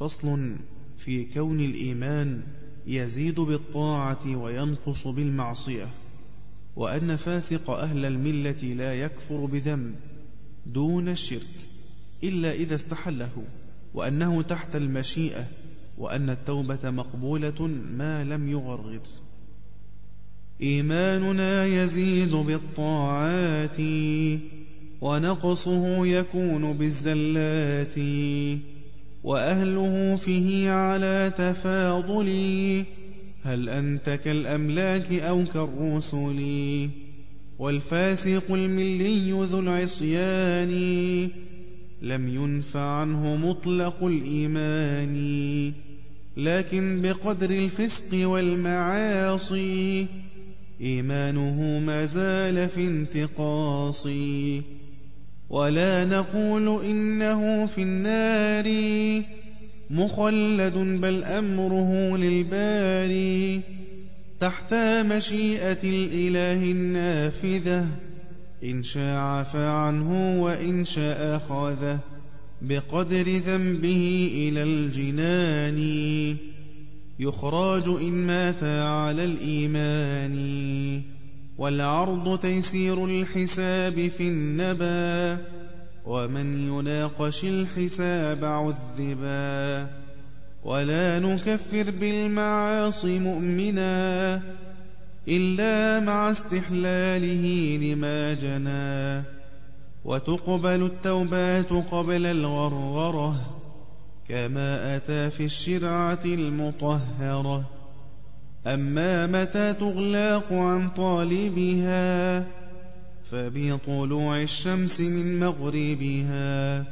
فصل في كون الإيمان يزيد بالطاعة وينقص بالمعصية وأن فاسق أهل الملة لا يكفر بذنب دون الشرك إلا إذا استحله وأنه تحت المشيئة وأن التوبة مقبولة ما لم يغرغر إيماننا يزيد بالطاعات ونقصه يكون بالزلات. وأهله فيه على تفاضل هل أنت كالأملاك أو كالرسل؟ والفاسق الملي ذو العصيان. لم ينفع عنه مطلق الإيمان. لكن بقدر الفسق والمعاصي إيمانه ما زال في انتقاص ولا نقول إنه في النار مخلد بل أمره للباري تحت مشيئة الإله النافذة. إن شاء عفى عنه وإن شاء أخذه بقدر ذنبه إلى الجنان. يخراج إن مات على الإيمان. والعرض تيسير الحساب في النبا ومن يناقش الحساب عذبا. ولا نكفر بالمعاصي مؤمنا إلا مع استحلاله لما جنى وتقبل التوبات قبل الغرغرة كما أتى في الشرعة المطهرة. أما متى تغلاق عن طالبها فبطلوع الشمس من مغربها